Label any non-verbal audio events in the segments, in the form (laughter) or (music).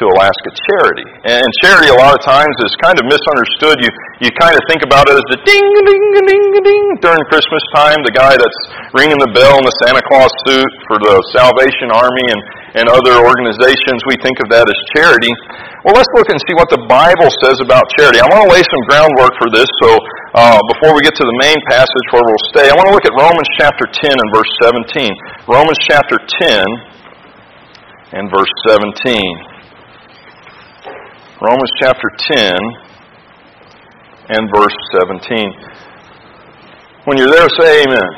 to Alaska charity. And charity a lot of times is kind of misunderstood. You you kind of think about it as the ding ding ding ding during Christmas time, the guy that's ringing the bell in the Santa Claus suit for the Salvation Army and, and other organizations. We think of that as charity. Well, let's look and see what the Bible says about charity. I want to lay some groundwork for this, so uh, before we get to the main passage where we'll stay, I want to look at Romans chapter 10 and verse 17. Romans chapter 10 and verse 17. Romans chapter 10 and verse 17. When you're there, say amen.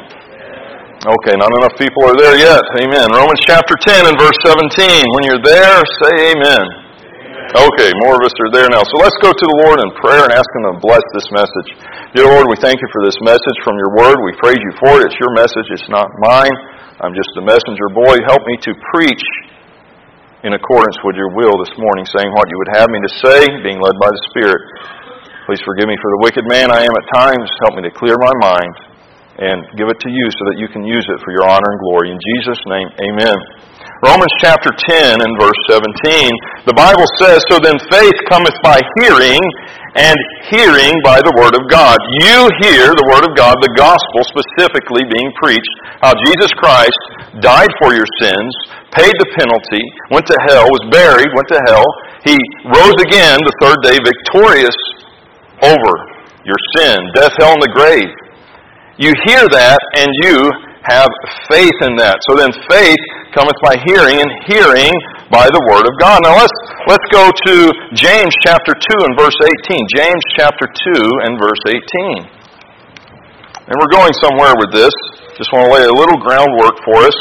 Okay, not enough people are there yet. Amen. Romans chapter 10 and verse 17. When you're there, say amen. Okay, more of us are there now. So let's go to the Lord in prayer and ask Him to bless this message. Dear Lord, we thank you for this message from your word. We praise you for it. It's your message, it's not mine. I'm just a messenger boy. Help me to preach in accordance with your will this morning, saying what you would have me to say, being led by the Spirit. Please forgive me for the wicked man I am at times. Help me to clear my mind and give it to you so that you can use it for your honor and glory. In Jesus' name, amen. Romans chapter 10 and verse 17, the Bible says, So then faith cometh by hearing, and hearing by the Word of God. You hear the Word of God, the gospel specifically being preached, how Jesus Christ died for your sins, paid the penalty, went to hell, was buried, went to hell. He rose again the third day victorious over your sin, death, hell, and the grave. You hear that and you have faith in that. So then faith cometh by hearing, and hearing by the word of God. Now let's let's go to James chapter 2 and verse 18. James chapter 2 and verse 18. And we're going somewhere with this. Just want to lay a little groundwork for us.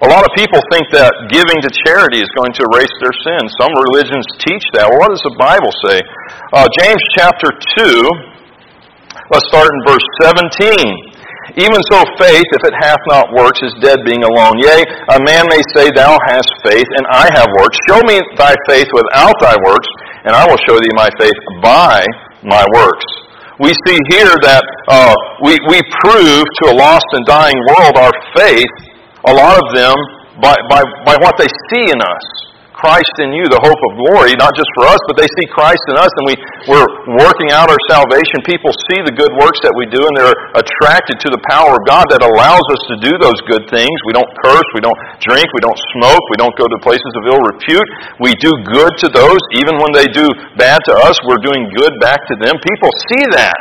A lot of people think that giving to charity is going to erase their sins. Some religions teach that. Well, what does the Bible say? Uh, James chapter 2, let's start in verse 17. Even so, faith, if it hath not works, is dead being alone. Yea, a man may say, Thou hast faith, and I have works. Show me thy faith without thy works, and I will show thee my faith by my works. We see here that uh, we, we prove to a lost and dying world our faith a lot of them by, by, by what they see in us. Christ in you, the hope of glory, not just for us, but they see Christ in us, and we, we're working out our salvation. People see the good works that we do, and they're attracted to the power of God that allows us to do those good things. We don't curse, we don't drink, we don't smoke, we don't go to places of ill repute. We do good to those, even when they do bad to us, we're doing good back to them. People see that,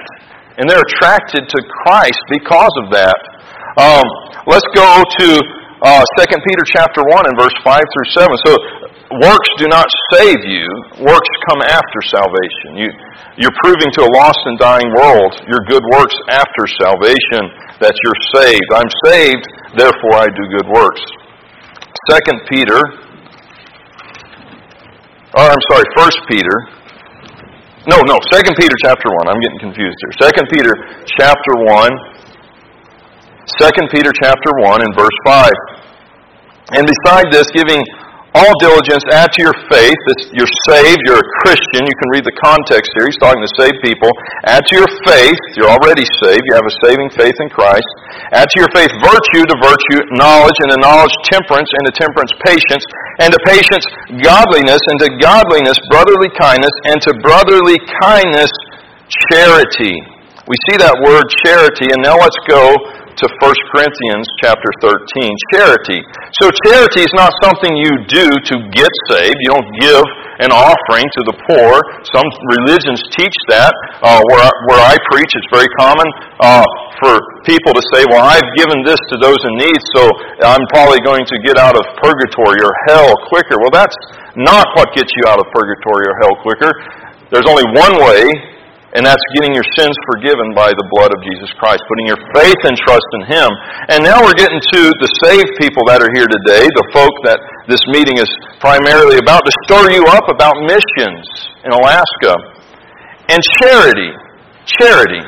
and they're attracted to Christ because of that. Um, let's go to uh, 2 Peter chapter 1 and verse 5 through 7. So works do not save you. Works come after salvation. You, you're proving to a lost and dying world your good works after salvation that you're saved. I'm saved, therefore I do good works. 2 Peter, or I'm sorry, 1 Peter. No, no, 2 Peter chapter 1. I'm getting confused here. 2 Peter chapter 1 2 Peter chapter 1 and verse 5. And beside this, giving all diligence, add to your faith. You're saved, you're a Christian. You can read the context here. He's talking to saved people. Add to your faith, you're already saved. You have a saving faith in Christ. Add to your faith virtue, to virtue, knowledge, and to knowledge, temperance, and to temperance, patience, and to patience, godliness, and to godliness, brotherly kindness, and to brotherly kindness, charity. We see that word charity, and now let's go to 1 Corinthians chapter 13, charity. So charity is not something you do to get saved. You don't give an offering to the poor. Some religions teach that. Uh, where, I, where I preach, it's very common uh, for people to say, well, I've given this to those in need, so I'm probably going to get out of purgatory or hell quicker. Well, that's not what gets you out of purgatory or hell quicker. There's only one way and that's getting your sins forgiven by the blood of Jesus Christ, putting your faith and trust in Him. And now we're getting to the saved people that are here today, the folk that this meeting is primarily about, to stir you up about missions in Alaska. And charity. Charity.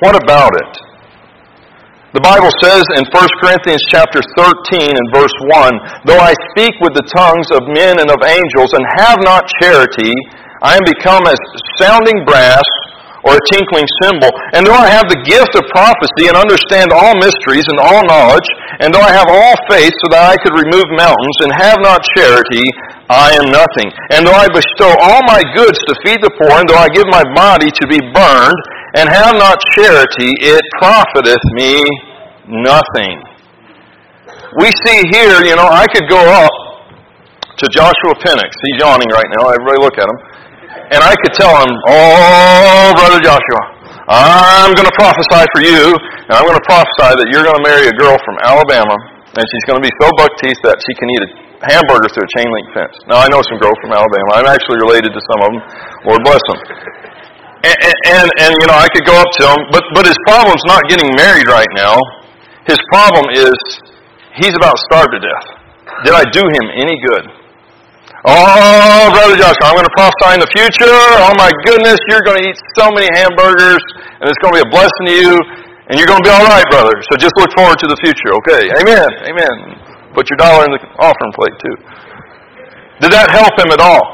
What about it? The Bible says in 1 Corinthians chapter 13 and verse 1, Though I speak with the tongues of men and of angels and have not charity, I am become as sounding brass or a tinkling cymbal, and though I have the gift of prophecy and understand all mysteries and all knowledge, and though I have all faith so that I could remove mountains and have not charity, I am nothing. And though I bestow all my goods to feed the poor, and though I give my body to be burned, and have not charity, it profiteth me nothing. We see here, you know, I could go up to Joshua Penix. He's yawning right now. Everybody look at him and I could tell him, Oh, Brother Joshua, I'm going to prophesy for you, and I'm going to prophesy that you're going to marry a girl from Alabama, and she's going to be so buck teeth that she can eat a hamburger through a chain link fence. Now, I know some girls from Alabama. I'm actually related to some of them. Lord bless them. And, and, and you know, I could go up to him, but, but his problem's not getting married right now. His problem is he's about starved to death. Did I do him any good? Oh, Brother Joshua, I'm going to prophesy in the future. Oh my goodness, you're going to eat so many hamburgers, and it's going to be a blessing to you, and you're going to be all right, brother. So just look forward to the future, okay? Amen. Amen. Put your dollar in the offering plate, too. Did that help him at all?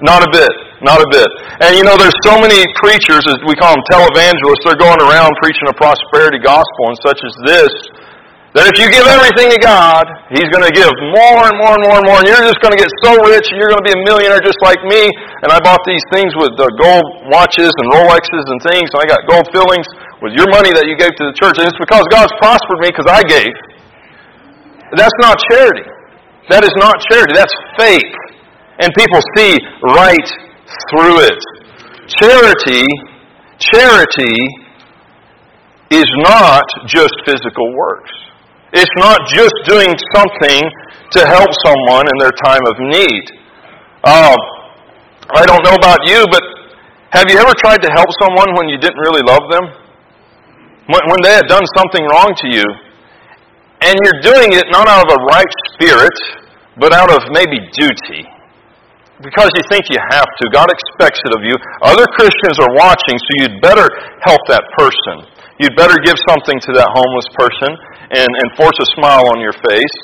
Not a bit. Not a bit. And you know, there's so many preachers, as we call them televangelists, they're going around preaching a prosperity gospel and such as this that if you give everything to God, He's going to give more and more and more and more, and you're just going to get so rich, and you're going to be a millionaire just like me. And I bought these things with uh, gold watches and Rolexes and things, and I got gold fillings with your money that you gave to the church. And it's because God's prospered me because I gave. That's not charity. That is not charity. That's faith. And people see right through it. Charity, charity is not just physical works. It's not just doing something to help someone in their time of need. Um, I don't know about you, but have you ever tried to help someone when you didn't really love them? When, when they had done something wrong to you, and you're doing it not out of a right spirit, but out of maybe duty. Because you think you have to. God expects it of you. Other Christians are watching, so you'd better help that person. You'd better give something to that homeless person and, and force a smile on your face,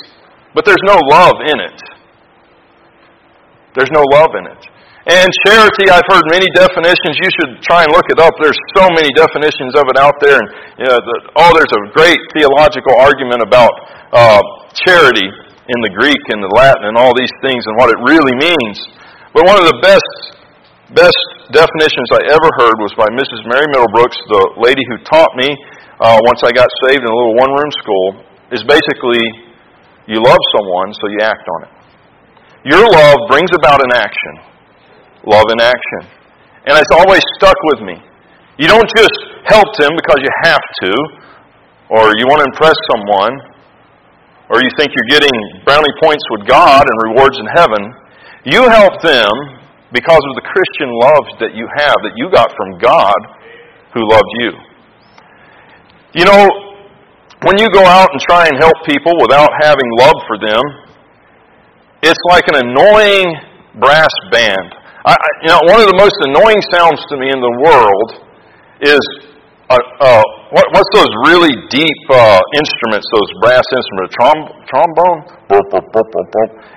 but there's no love in it. There's no love in it. And charity, I've heard many definitions. You should try and look it up. There's so many definitions of it out there. And you know, the, oh, there's a great theological argument about uh, charity in the Greek and the Latin and all these things and what it really means. But one of the best best definitions I ever heard was by Mrs. Mary Middlebrooks, the lady who taught me uh, once I got saved in a little one room school, is basically you love someone, so you act on it. Your love brings about an action. Love in action. And it's always stuck with me. You don't just help them because you have to, or you want to impress someone, or you think you're getting brownie points with God and rewards in heaven. You help them because of the Christian love that you have, that you got from God who loved you. You know, when you go out and try and help people without having love for them, it's like an annoying brass band. I, you know, one of the most annoying sounds to me in the world is uh, uh, what, what's those really deep uh, instruments? Those brass instruments, Trom- trombone.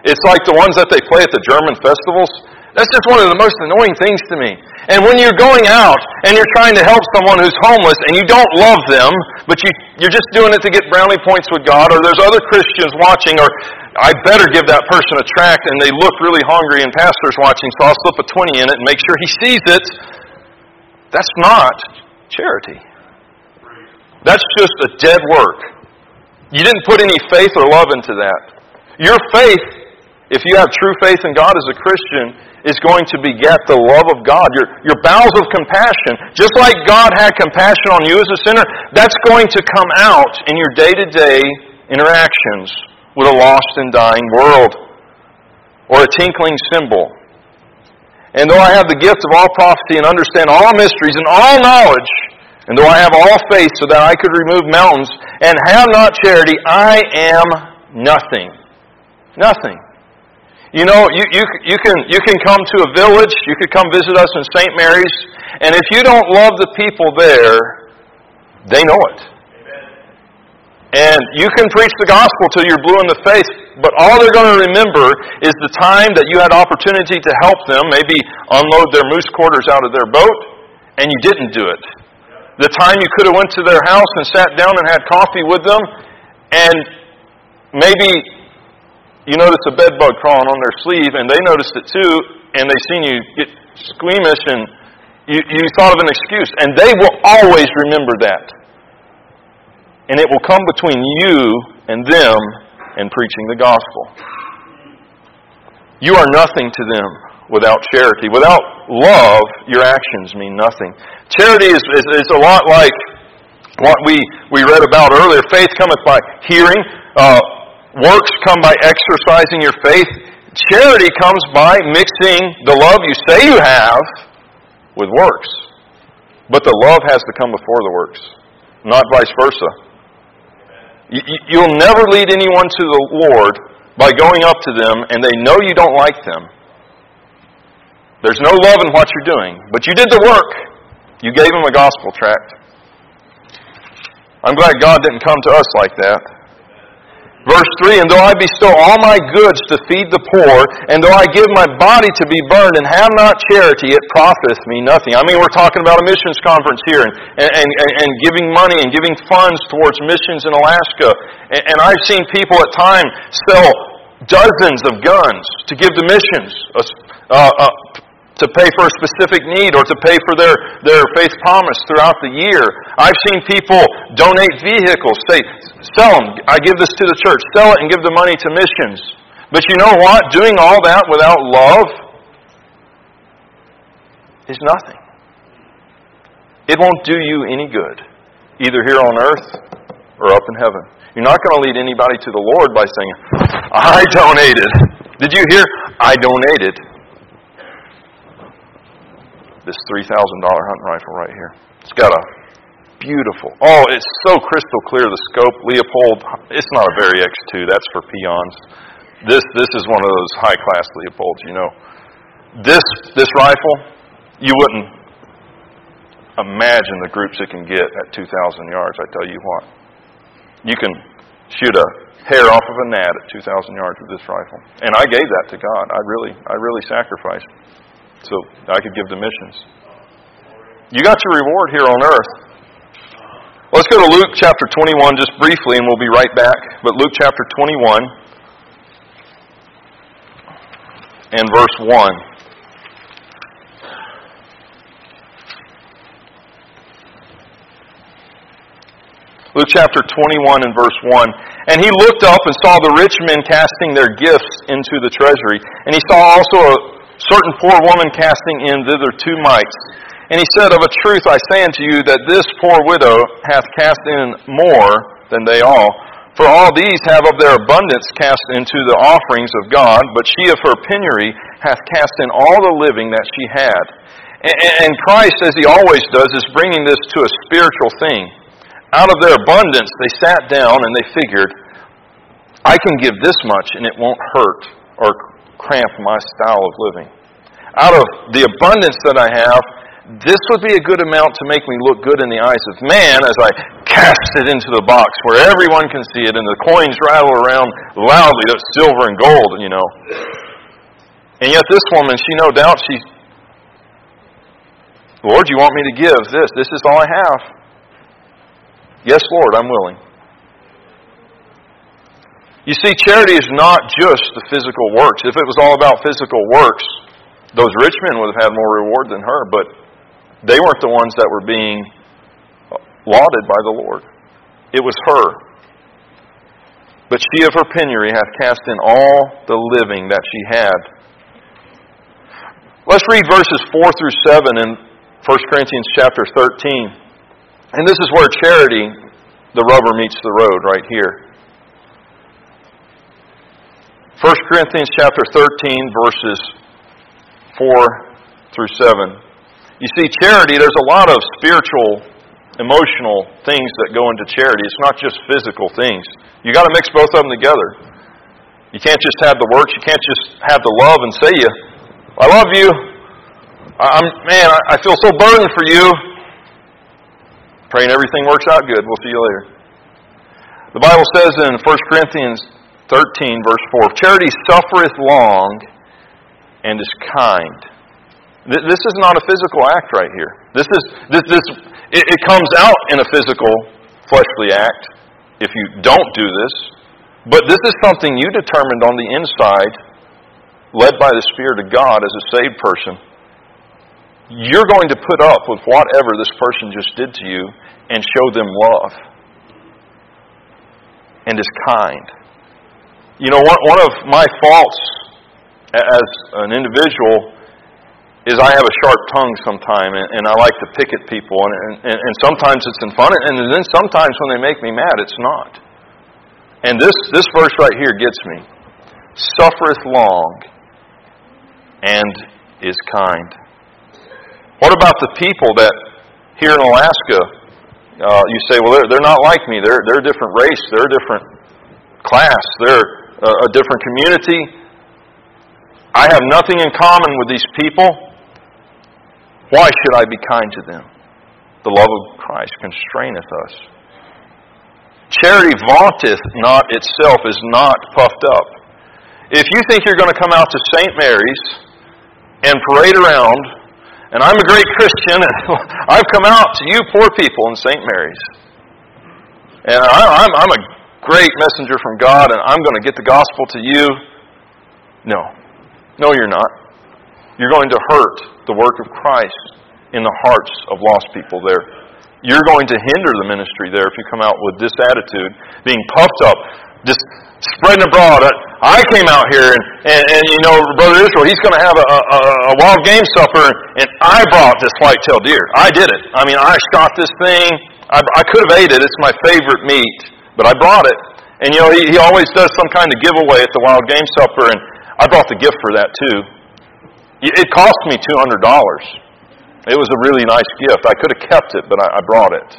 It's like the ones that they play at the German festivals. That's just one of the most annoying things to me. And when you're going out and you're trying to help someone who's homeless and you don't love them, but you, you're just doing it to get brownie points with God, or there's other Christians watching, or I better give that person a tract and they look really hungry and pastor's watching, so I'll slip a 20 in it and make sure he sees it. That's not charity. That's just a dead work. You didn't put any faith or love into that. Your faith, if you have true faith in God as a Christian, is going to beget the love of God. Your, your bowels of compassion, just like God had compassion on you as a sinner, that's going to come out in your day to day interactions with a lost and dying world. Or a tinkling cymbal. And though I have the gift of all prophecy and understand all mysteries and all knowledge, and though I have all faith so that I could remove mountains and have not charity, I am nothing. Nothing. You know, you, you, you, can, you can come to a village, you could come visit us in St. Mary's, and if you don't love the people there, they know it. And you can preach the gospel till you're blue in the face, but all they're going to remember is the time that you had opportunity to help them, maybe unload their moose quarters out of their boat, and you didn't do it. The time you could have went to their house and sat down and had coffee with them, and maybe you notice a bed bug crawling on their sleeve, and they noticed it too, and they seen you get squeamish, and you, you thought of an excuse. And they will always remember that. And it will come between you and them and preaching the gospel. You are nothing to them without charity. Without love, your actions mean nothing. Charity is, is, is a lot like what we, we read about earlier. Faith cometh by hearing. Uh, works come by exercising your faith. Charity comes by mixing the love you say you have with works. But the love has to come before the works, not vice versa. You'll never lead anyone to the Lord by going up to them and they know you don't like them. There's no love in what you're doing, but you did the work. You gave them a gospel tract. I'm glad God didn't come to us like that. Verse 3 And though I bestow all my goods to feed the poor, and though I give my body to be burned and have not charity, it profiteth me nothing. I mean, we're talking about a missions conference here and, and, and, and giving money and giving funds towards missions in Alaska. And, and I've seen people at times sell dozens of guns to give to missions. Uh, uh, to pay for a specific need or to pay for their, their faith promise throughout the year. I've seen people donate vehicles, say, sell them. I give this to the church. Sell it and give the money to missions. But you know what? Doing all that without love is nothing. It won't do you any good, either here on earth or up in heaven. You're not going to lead anybody to the Lord by saying, I (laughs) donated. Did you hear? I donated this $3,000 hunting rifle right here. It's got a beautiful, oh, it's so crystal clear, the scope, Leupold, it's not a Vari X2, that's for peons. This, this is one of those high-class Leupolds, you know. This, this rifle, you wouldn't imagine the groups it can get at 2,000 yards, I tell you what. You can shoot a hair off of a gnat at 2,000 yards with this rifle. And I gave that to God. I really, I really sacrificed so I could give the missions. You got your reward here on earth. Let's go to Luke chapter 21 just briefly, and we'll be right back. But Luke chapter 21 and verse 1. Luke chapter 21 and verse 1. And he looked up and saw the rich men casting their gifts into the treasury. And he saw also a certain poor woman casting in thither two mites. And he said, Of a truth I say unto you that this poor widow hath cast in more than they all. For all these have of their abundance cast into the offerings of God, but she of her penury hath cast in all the living that she had. And Christ, as he always does, is bringing this to a spiritual thing. Out of their abundance, they sat down and they figured, I can give this much and it won't hurt or cramp my style of living. Out of the abundance that I have, this would be a good amount to make me look good in the eyes of man as I cast it into the box where everyone can see it and the coins rattle around loudly. That's silver and gold, you know. And yet this woman, she no doubt, she, Lord, you want me to give this? This is all I have. Yes, Lord, I'm willing. You see, charity is not just the physical works. If it was all about physical works, those rich men would have had more reward than her, but they weren't the ones that were being lauded by the Lord. It was her. But she of her penury hath cast in all the living that she had. Let's read verses 4 through 7 in 1 Corinthians chapter 13. And this is where charity, the rubber meets the road, right here. 1 Corinthians chapter 13, verses 4 through 7. You see, charity, there's a lot of spiritual, emotional things that go into charity. It's not just physical things. You got to mix both of them together. You can't just have the works. You can't just have the love and say you, I love you. I'm man, I feel so burdened for you. Praying everything works out good. We'll see you later. The Bible says in 1 Corinthians 13, verse 4. Charity suffereth long and is kind. This is not a physical act right here. This is this this it, it comes out in a physical fleshly act if you don't do this, but this is something you determined on the inside, led by the Spirit of God as a saved person. You're going to put up with whatever this person just did to you and show them love and is kind. You know, one, one of my faults as an individual is I have a sharp tongue sometimes, and, and I like to pick at people, and, and, and sometimes it's in fun, and then sometimes when they make me mad, it's not. And this, this verse right here gets me. Suffereth long and is kind. What about the people that here in Alaska, uh, you say, well, they're, they're not like me. They're, they're a different race. They're a different class. They're a, a different community. I have nothing in common with these people. Why should I be kind to them? The love of Christ constraineth us. Charity vaunteth not itself, is not puffed up. If you think you're going to come out to St. Mary's and parade around, and I'm a great Christian, and (laughs) I've come out to you poor people in St. Mary's, and I'm, I'm a great messenger from God, and I'm going to get the gospel to you. No. No, you're not. You're going to hurt the work of Christ in the hearts of lost people there. You're going to hinder the ministry there if you come out with this attitude, being puffed up, just spreading abroad. I came out here, and, and, and you know, Brother Israel, he's going to have a, a, a wild game supper, and I brought this white-tailed deer. I did it. I mean, I shot this thing. I, I could have ate it. It's my favorite meat, but I brought it. And you know, he, he always does some kind of giveaway at the wild game supper, and I brought the gift for that too. It cost me $200. It was a really nice gift. I could have kept it, but I, brought it.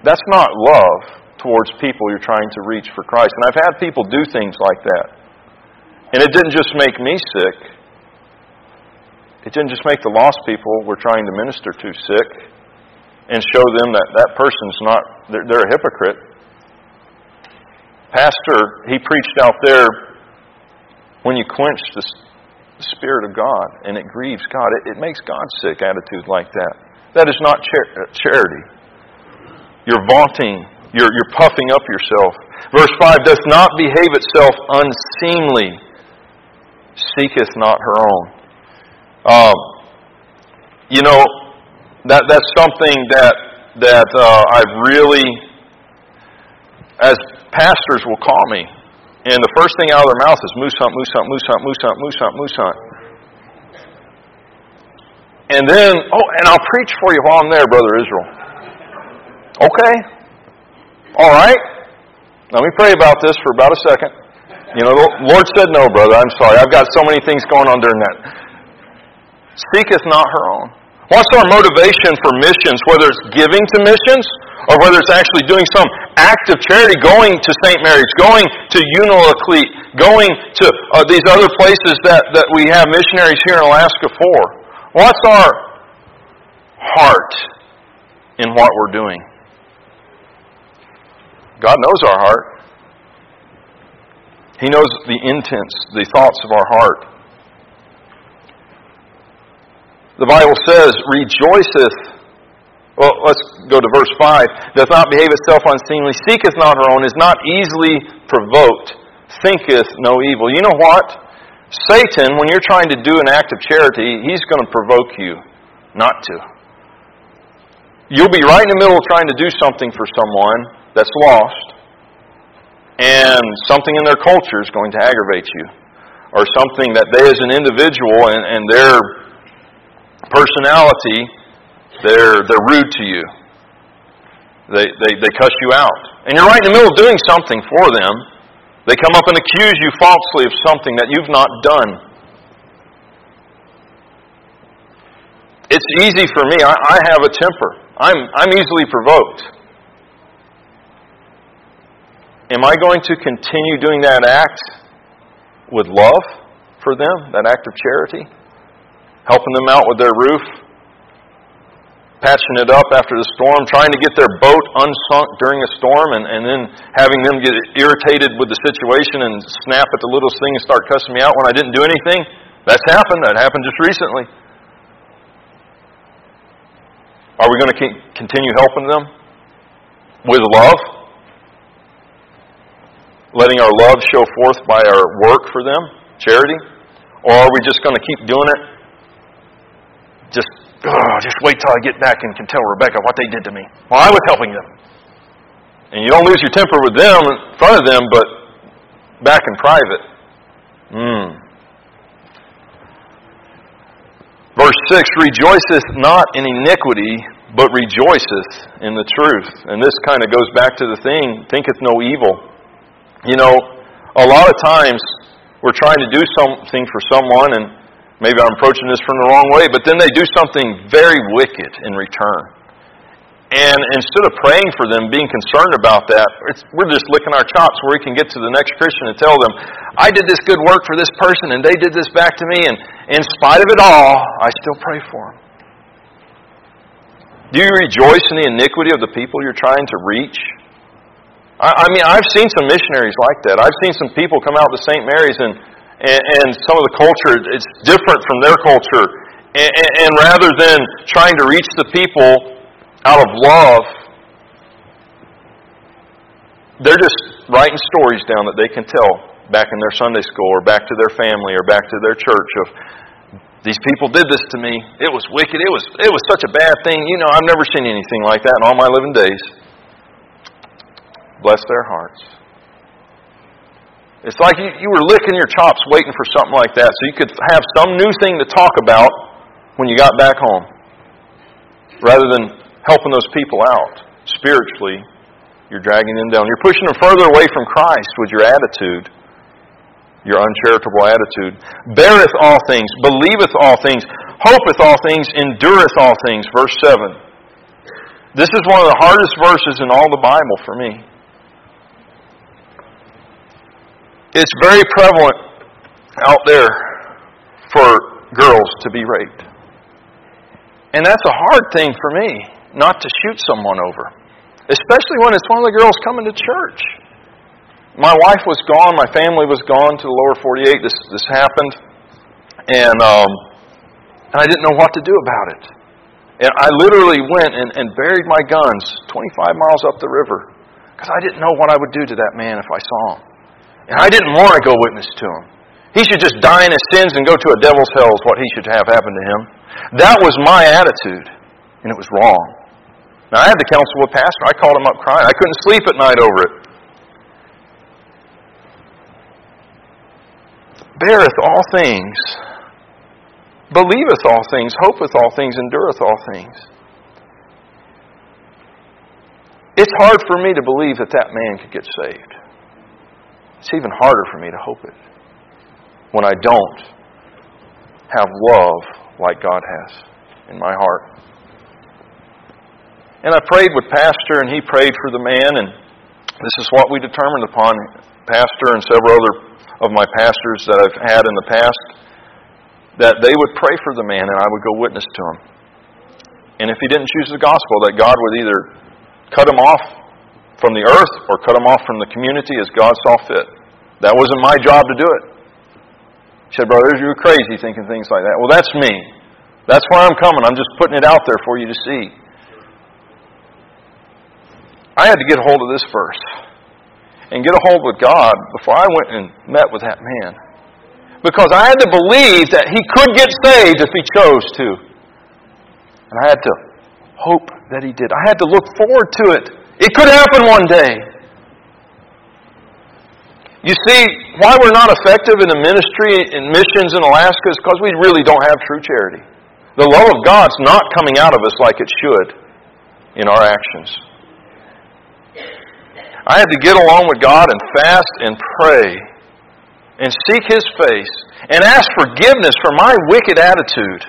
That's not love towards people you're trying to reach for Christ. And I've had people do things like that. And it didn't just make me sick, it didn't just make the lost people we're trying to minister to sick and show them that that person's not, they're, they're a hypocrite. Pastor, he preached out there when you quench the Spirit of God and it grieves God. It, it makes God sick, attitude like that. That is not char- uh, charity. You're vaunting, you're, you're puffing up yourself. Verse 5 does not behave itself unseemly, seeketh not her own. Um, you know, that, that's something that, that uh, I've really, as pastors will call me, and the first thing out of their mouth is moose hunt, moose hunt, moose hunt, moose hunt, moose hunt, moose hunt. And then, oh, and I'll preach for you while I'm there, Brother Israel. Okay. All right. Let me pray about this for about a second. You know, the Lord said no, brother. I'm sorry. I've got so many things going on during that. Seeketh not her own. What's our motivation for missions, whether it's giving to missions or whether it's actually doing some act of charity, going to St. Mary's, going to Unalakleet, going to uh, these other places that, that we have missionaries here in Alaska for. What's our heart in what we're doing? God knows our heart. He knows the intents, the thoughts of our heart. The Bible says, rejoiceth well, let's go to verse 5. Doth not behave itself unseemly, seeketh not her own, is not easily provoked, thinketh no evil. You know what? Satan, when you're trying to do an act of charity, he's going to provoke you not to. You'll be right in the middle of trying to do something for someone that's lost, and something in their culture is going to aggravate you. Or something that they, as an individual and, and their personality, they're, they're rude to you. They, they, they cuss you out. And you're right in the middle of doing something for them. They come up and accuse you falsely of something that you've not done. It's easy for me. I, I have a temper. I'm, I'm easily provoked. Am I going to continue doing that act with love for them, that act of charity? Helping them out with their roof, patching it up after the storm, trying to get their boat unsunk during a storm, and, and then having them get irritated with the situation and snap at the littlest thing and start cussing me out when I didn't do anything. That's happened. That happened just recently. Are we going to continue helping them with love? Letting our love show forth by our work for them, charity? Or are we just going to keep doing it? Just, oh, just wait till I get back and can tell Rebecca what they did to me. Well, I was helping them. And you don't lose your temper with them in front of them, but back in private. Hmm. Verse 6 Rejoiceth not in iniquity, but rejoiceth in the truth. And this kind of goes back to the thing thinketh no evil. You know, a lot of times we're trying to do something for someone, and maybe I'm approaching this from the wrong way, but then they do something very wicked in return. And instead of praying for them, being concerned about that, we're just licking our chops where we can get to the next Christian and tell them, I did this good work for this person and they did this back to me, and in spite of it all, I still pray for them. Do you rejoice in the iniquity of the people you're trying to reach? I, I mean, I've seen some missionaries like that. I've seen some people come out to St. Mary's and, and, and some of the culture, it's different from their culture. And, and rather than trying to reach the people, out of love, they're just writing stories down that they can tell back in their Sunday school or back to their family or back to their church of these people did this to me. It was wicked. It was it was such a bad thing. You know, I've never seen anything like that in all my living days. Bless their hearts. It's like you, you were licking your chops waiting for something like that so you could have some new thing to talk about when you got back home. Rather than helping those people out spiritually, you're dragging them down. You're pushing them further away from Christ with your attitude, your uncharitable attitude. Beareth all things, believeth all things, hopeth all things, endureth all things. Verse 7. This is one of the hardest verses in all the Bible for me. It's very prevalent out there for girls to be raped. And that's a hard thing for me not to shoot someone over, especially when it's one of the girls coming to church. My wife was gone, my family was gone to the lower 48. This, this happened, and, um, and I didn't know what to do about it. And I literally went and, and buried my guns 25 miles up the river because I didn't know what I would do to that man if I saw him. And I didn't want to go witness to him. He should just die in his sins and go to a devil's hell, is what he should have happen to him. That was my attitude, and it was wrong. Now, I had to counsel with pastor. I called him up crying. I couldn't sleep at night over it. Beareth all things, believeth all things, hopeth all things, endureth all things. It's hard for me to believe that that man could get saved. It's even harder for me to hope it when I don't have love like God has in my heart. And I prayed with Pastor, and he prayed for the man, and this is what we determined upon Pastor and several other of my pastors that I've had in the past that they would pray for the man, and I would go witness to him. And if he didn't choose the gospel, that God would either cut him off from the earth or cut him off from the community as God saw fit. That wasn't my job to do it. He said, Brothers, you're crazy thinking things like that. Well, that's me. That's why I'm coming. I'm just putting it out there for you to see. I had to get a hold of this verse and get a hold with God before I went and met with that man. Because I had to believe that he could get saved if he chose to. And I had to hope that he did. I had to look forward to it. It could happen one day. You see, why we're not effective in the ministry in missions in Alaska is because we really don't have true charity. The love of God's not coming out of us like it should in our actions. I had to get along with God and fast and pray and seek His face and ask forgiveness for my wicked attitude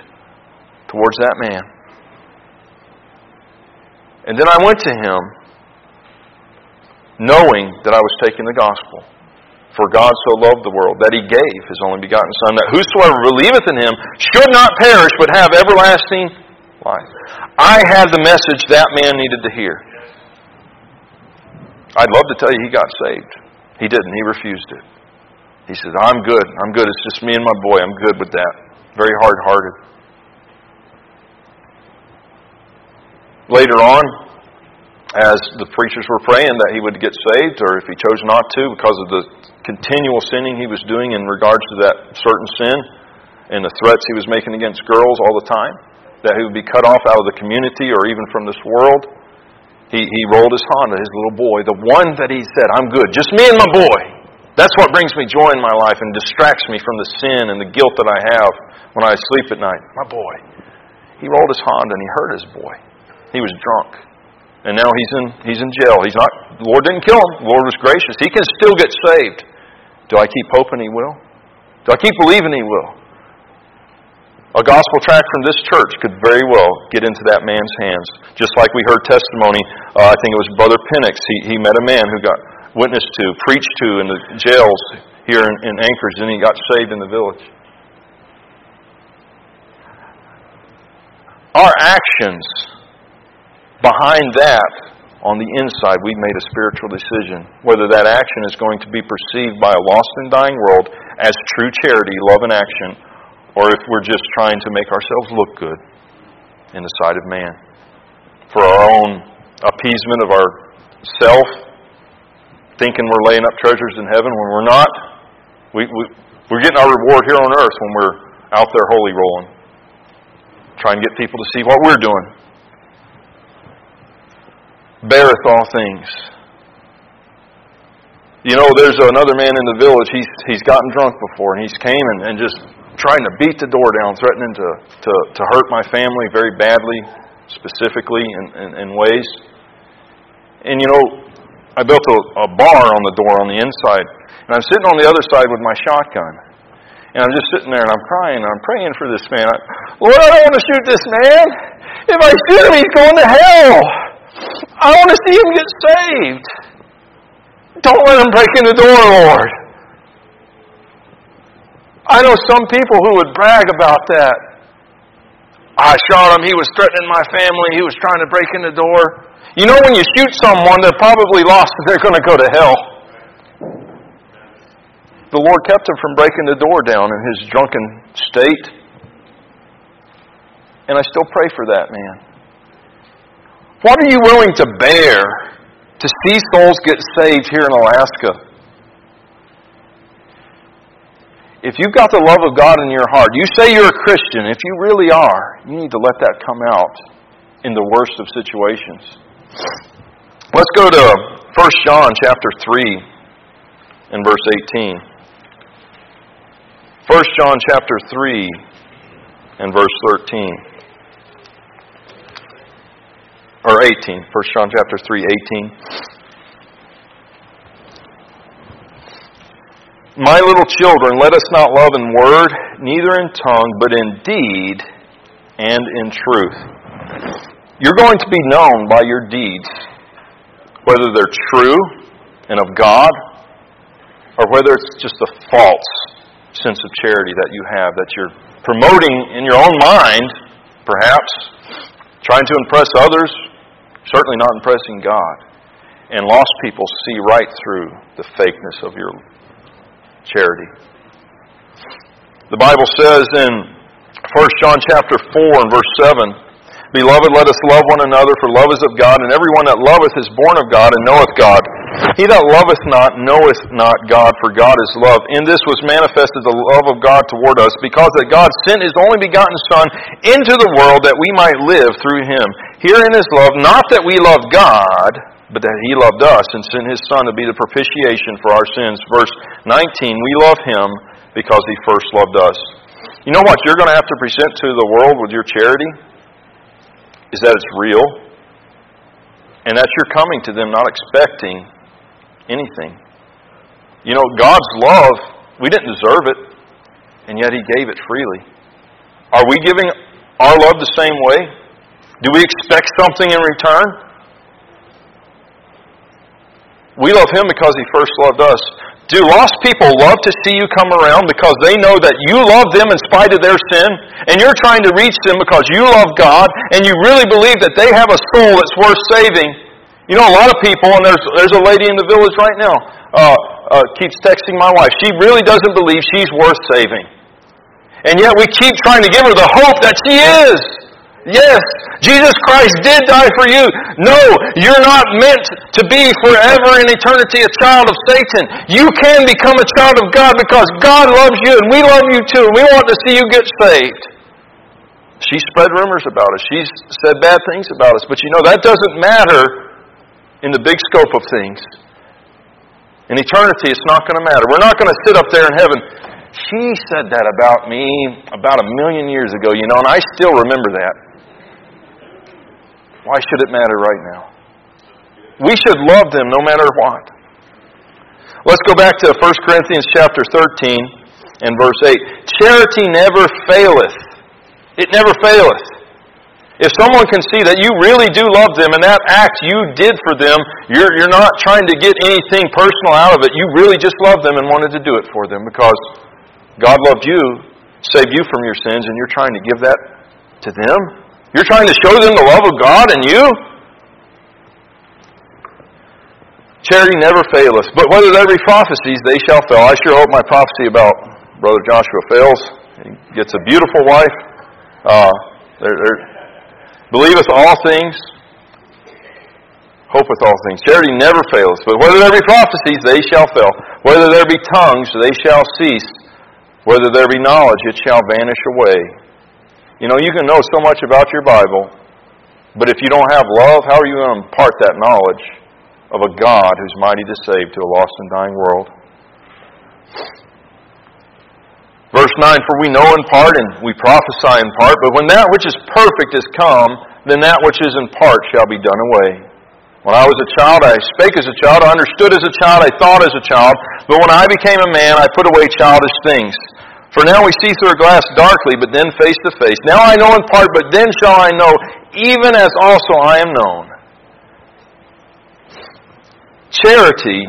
towards that man. And then I went to him knowing that I was taking the gospel. For God so loved the world that he gave his only begotten Son, that whosoever believeth in him should not perish but have everlasting life. I had the message that man needed to hear. I'd love to tell you he got saved. He didn't. He refused it. He said, I'm good. I'm good. It's just me and my boy. I'm good with that. Very hard hearted. later on, as the preachers were praying that he would get saved, or if he chose not to because of the continual sinning he was doing in regards to that certain sin and the threats he was making against girls all the time, that he would be cut off out of the community or even from this world. He, he rolled his Honda, his little boy, the one that he said, I'm good, just me and my boy. That's what brings me joy in my life and distracts me from the sin and the guilt that I have when I sleep at night. My boy. He rolled his Honda and he hurt his boy. He was drunk. And now he's in, he's in jail. He's not, the Lord didn't kill him. The Lord was gracious. He can still get saved. Do I keep hoping he will? Do I keep believing he will? A gospel tract from this church could very well get into that man's hands. Just like we heard testimony, uh, I think it was Brother Penix. He, he met a man who got witnessed to, preached to in the jails here in, in Anchorage, and he got saved in the village. Our actions behind that, on the inside, we've made a spiritual decision. Whether that action is going to be perceived by a lost and dying world as true charity, love, and action, or if we're just trying to make ourselves look good in the sight of man for our own appeasement of our self, thinking we're laying up treasures in heaven when we're not. We, we, we're getting our reward here on earth when we're out there holy rolling, trying to get people to see what we're doing. Beareth all things. You know, there's another man in the village. He's he's gotten drunk before, and he's came and, and just trying to beat the door down, threatening to, to, to hurt my family very badly, specifically in, in, in ways. And you know, I built a, a bar on the door on the inside, and I'm sitting on the other side with my shotgun. And I'm just sitting there and I'm crying and I'm praying for this man. I, Lord, I don't want to shoot this man. If I shoot him, he's going to hell. I want to see him get saved. Don't let him break in the door, Lord. I know some people who would brag about that. I shot him. He was threatening my family. He was trying to break in the door. You know, when you shoot someone, they're probably lost they're going to go to hell. The Lord kept him from breaking the door down in his drunken state. And I still pray for that man. What are you willing to bear to see souls get saved here in Alaska? If you've got the love of God in your heart, you say you're a Christian, if you really are, you need to let that come out in the worst of situations. Let's go to 1 John chapter 3 and verse 18. 1 John chapter 3 and verse 13. Or 18. 1 John chapter 3, 18. My little children, let us not love in word, neither in tongue, but in deed and in truth. You're going to be known by your deeds, whether they're true and of God, or whether it's just a false sense of charity that you have, that you're promoting in your own mind, perhaps, trying to impress others, certainly not impressing God. And lost people see right through the fakeness of your charity. The Bible says in 1 John chapter 4 and verse 7, Beloved, let us love one another, for love is of God, and everyone that loveth is born of God and knoweth God. He that loveth not knoweth not God, for God is love. In this was manifested the love of God toward us, because that God sent his only begotten Son into the world that we might live through him. Herein is love, not that we love God, but that he loved us and sent his Son to be the propitiation for our sins. Verse 19, we love him because he first loved us. You know what you're going to have to present to the world with your charity? Is that it's real. And that you're coming to them not expecting anything. You know, God's love, we didn't deserve it, and yet He gave it freely. Are we giving our love the same way? Do we expect something in return? We love Him because He first loved us. Do lost people love to see you come around because they know that you love them in spite of their sin and you're trying to reach them because you love God and you really believe that they have a soul that's worth saving? You know, a lot of people, and there's, there's a lady in the village right now, uh, uh, keeps texting my wife. She really doesn't believe she's worth saving. And yet we keep trying to give her the hope that she is. Yes, Jesus Christ did die for you. No, you're not meant to be forever in eternity a child of Satan. You can become a child of God because God loves you and we love you too. We want to see you get saved. She spread rumors about us. She's said bad things about us. But you know, that doesn't matter in the big scope of things. In eternity, it's not going to matter. We're not going to sit up there in heaven. She said that about me about a million years ago, you know, and I still remember that. Why should it matter right now? We should love them no matter what. Let's go back to 1 Corinthians chapter 13 and verse 8. Charity never faileth. It never faileth. If someone can see that you really do love them and that act you did for them, you're, you're not trying to get anything personal out of it. You really just love them and wanted to do it for them because God loved you, saved you from your sins, and you're trying to give that to them. You're trying to show them the love of God and you? Charity never faileth, but whether there be prophecies, they shall fail. I sure hope my prophecy about Brother Joshua fails. He gets a beautiful wife. Uh, they're, believeth all things, hopeth all things. Charity never fails, but whether there be prophecies, they shall fail. Whether there be tongues, they shall cease. Whether there be knowledge, it shall vanish away. You know, you can know so much about your Bible, but if you don't have love, how are you going to impart that knowledge of a God who's mighty to save to a lost and dying world? Verse 9, For we know in part and we prophesy in part, but when that which is perfect is come, then that which is in part shall be done away. When I was a child, I spake as a child, I understood as a child, I thought as a child, but when I became a man, I put away childish things. For now we see through a glass darkly, but then face to face. Now I know in part, but then shall I know, even as also I am known. Charity,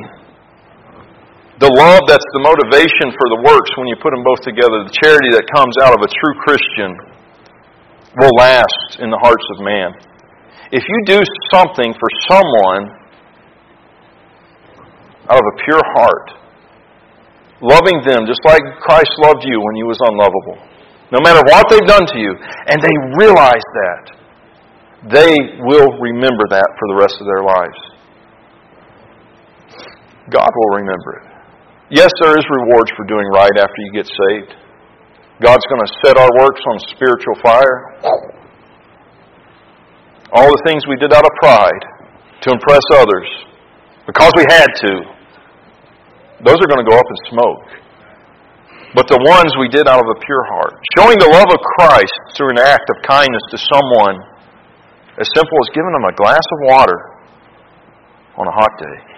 the love that's the motivation for the works when you put them both together, the charity that comes out of a true Christian, will last in the hearts of man. If you do something for someone out of a pure heart, loving them just like Christ loved you when you was unlovable. No matter what they've done to you, and they realize that, they will remember that for the rest of their lives. God will remember it. Yes, there is rewards for doing right after you get saved. God's going to set our works on spiritual fire. All the things we did out of pride to impress others because we had to those are going to go up in smoke. But the ones we did out of a pure heart, showing the love of Christ through an act of kindness to someone as simple as giving them a glass of water on a hot day.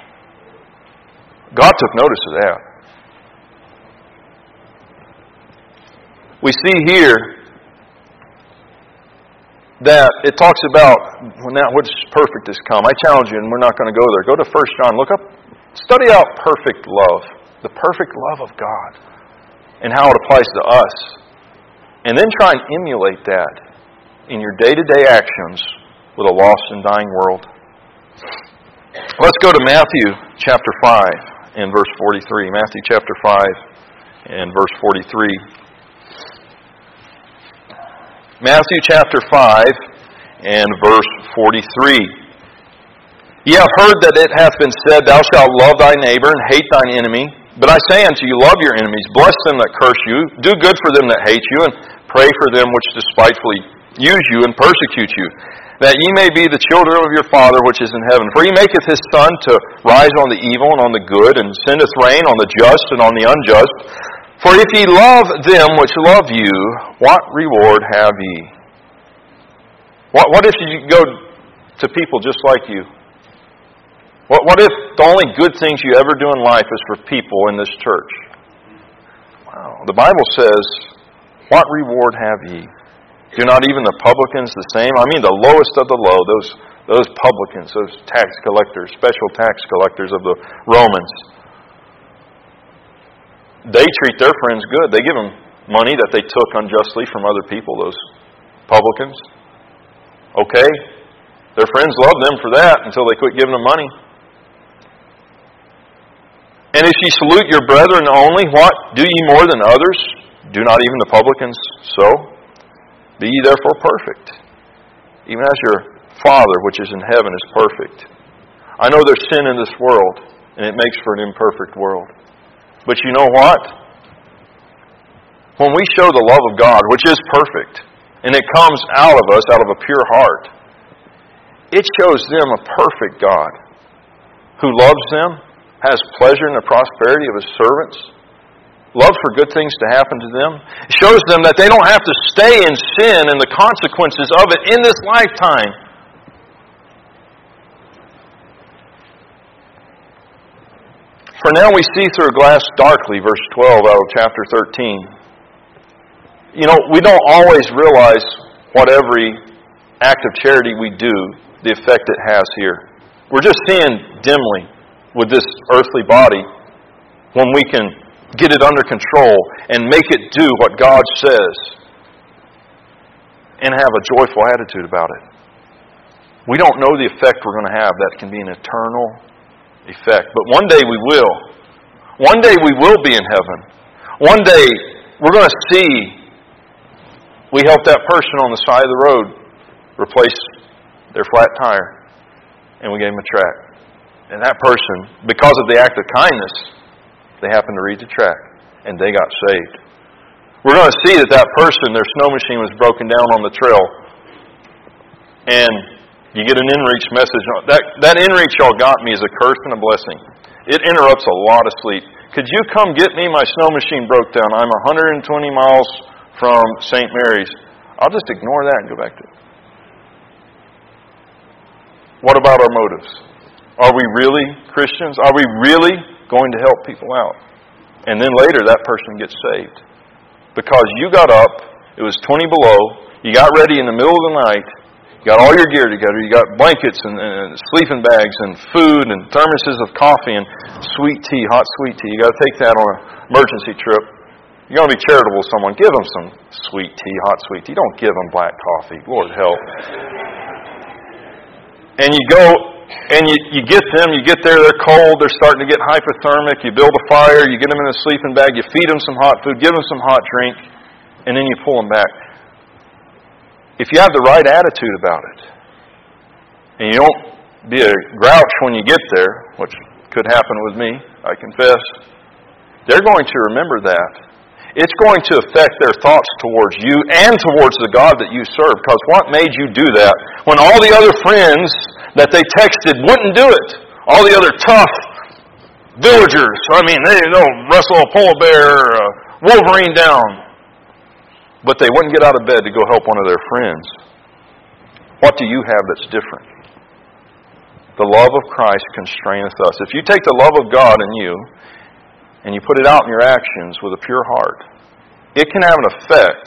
God took notice of that. We see here that it talks about when that which is perfect has come. I challenge you, and we're not going to go there. Go to 1 John. Look up Study out perfect love, the perfect love of God, and how it applies to us. And then try and emulate that in your day to day actions with a lost and dying world. Let's go to Matthew chapter 5 and verse 43. Matthew chapter 5 and verse 43. Matthew chapter 5 and verse 43. Ye have heard that it hath been said, Thou shalt love thy neighbor and hate thine enemy. But I say unto you, love your enemies, bless them that curse you, do good for them that hate you, and pray for them which despitefully use you and persecute you, that ye may be the children of your Father which is in heaven. For he maketh his sun to rise on the evil and on the good, and sendeth rain on the just and on the unjust. For if ye love them which love you, what reward have ye? What, what if you go to people just like you? What, what if the only good things you ever do in life is for people in this church? Wow. The Bible says, What reward have ye? Do not even the publicans the same? I mean, the lowest of the low, those, those publicans, those tax collectors, special tax collectors of the Romans. They treat their friends good. They give them money that they took unjustly from other people, those publicans. Okay? Their friends love them for that until they quit giving them money. And if ye salute your brethren only, what? Do ye more than others? Do not even the publicans so? Be ye therefore perfect, even as your Father which is in heaven is perfect. I know there's sin in this world, and it makes for an imperfect world. But you know what? When we show the love of God, which is perfect, and it comes out of us, out of a pure heart, it shows them a perfect God who loves them, has pleasure in the prosperity of his servants, loves for good things to happen to them. It shows them that they don't have to stay in sin and the consequences of it in this lifetime. For now we see through a glass darkly, verse 12 out of chapter 13. You know, we don't always realize what every act of charity we do, the effect it has here. We're just seeing dimly with this earthly body when we can get it under control and make it do what God says and have a joyful attitude about it. We don't know the effect we're going to have. That can be an eternal effect. But one day we will. One day we will be in heaven. One day we're going to see we helped that person on the side of the road replace their flat tire, and we gave them a track. And that person, because of the act of kindness, they happened to read the track, and they got saved. We're going to see that that person, their snow machine was broken down on the trail, and you get an inReach message. That, that inReach y'all got me is a curse and a blessing. It interrupts a lot of sleep. Could you come get me? My snow machine broke down. I'm 120 miles from St. Mary's. I'll just ignore that and go back to it. What about our motives? Are we really Christians? Are we really going to help people out? And then later that person gets saved. Because you got up, it was 20 below, you got ready in the middle of the night, you got all your gear together, you got blankets and, and sleeping bags and food and thermoses of coffee and sweet tea, hot sweet tea. You got to take that on an emergency trip. You're going to be charitable to someone. Give them some sweet tea, hot sweet tea. Don't give them black coffee. Lord help. And you go and you, you get them, you get there, they're cold, they're starting to get hypothermic. You build a fire, you get them in a sleeping bag, you feed them some hot food, give them some hot drink, and then you pull them back. If you have the right attitude about it, and you don't be a grouch when you get there, which could happen with me, I confess, they're going to remember that. It's going to affect their thoughts towards you and towards the God that you serve. Because what made you do that when all the other friends that they texted wouldn't do it? All the other tough villagers, I mean, they don't wrestle a polar bear, a Wolverine down. But they wouldn't get out of bed to go help one of their friends. What do you have that's different? The love of Christ constraineth us. If you take the love of God in you and you put it out in your actions with a pure heart, it can have an effect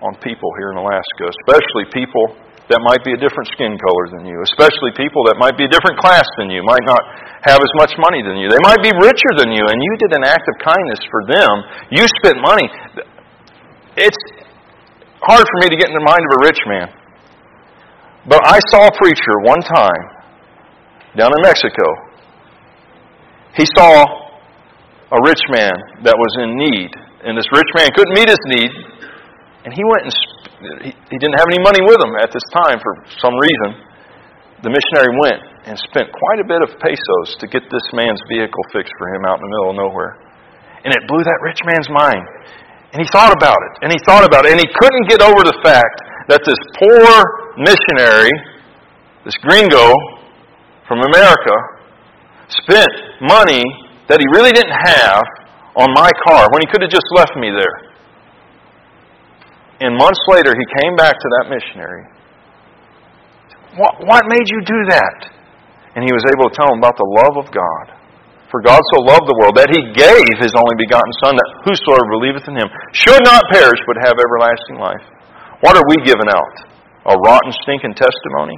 on people here in Alaska, especially people that might be a different skin color than you, especially people that might be a different class than you, might not have as much money than you. They might be richer than you, and you did an act of kindness for them. You spent money. It's hard for me to get in the mind of a rich man. But I saw a preacher one time down in Mexico. He saw a rich man that was in need, and this rich man couldn't meet his need, and he went and he, he didn't have any money with him at this time for some reason. The missionary went and spent quite a bit of pesos to get this man's vehicle fixed for him out in the middle of nowhere. And it blew that rich man's mind. And he thought about it, and he thought about it, and he couldn't get over the fact that this poor missionary, this gringo from America, spent money that he really didn't have on my car when he could have just left me there. And months later, he came back to that missionary. What, what made you do that? And he was able to tell him about the love of God. For God so loved the world that he gave his only begotten Son, that whosoever believeth in him should not perish but have everlasting life. What are we giving out? A rotten, stinking testimony?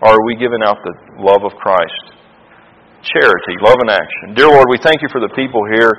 Or are we giving out the love of Christ? Charity, love and action. Dear Lord, we thank you for the people here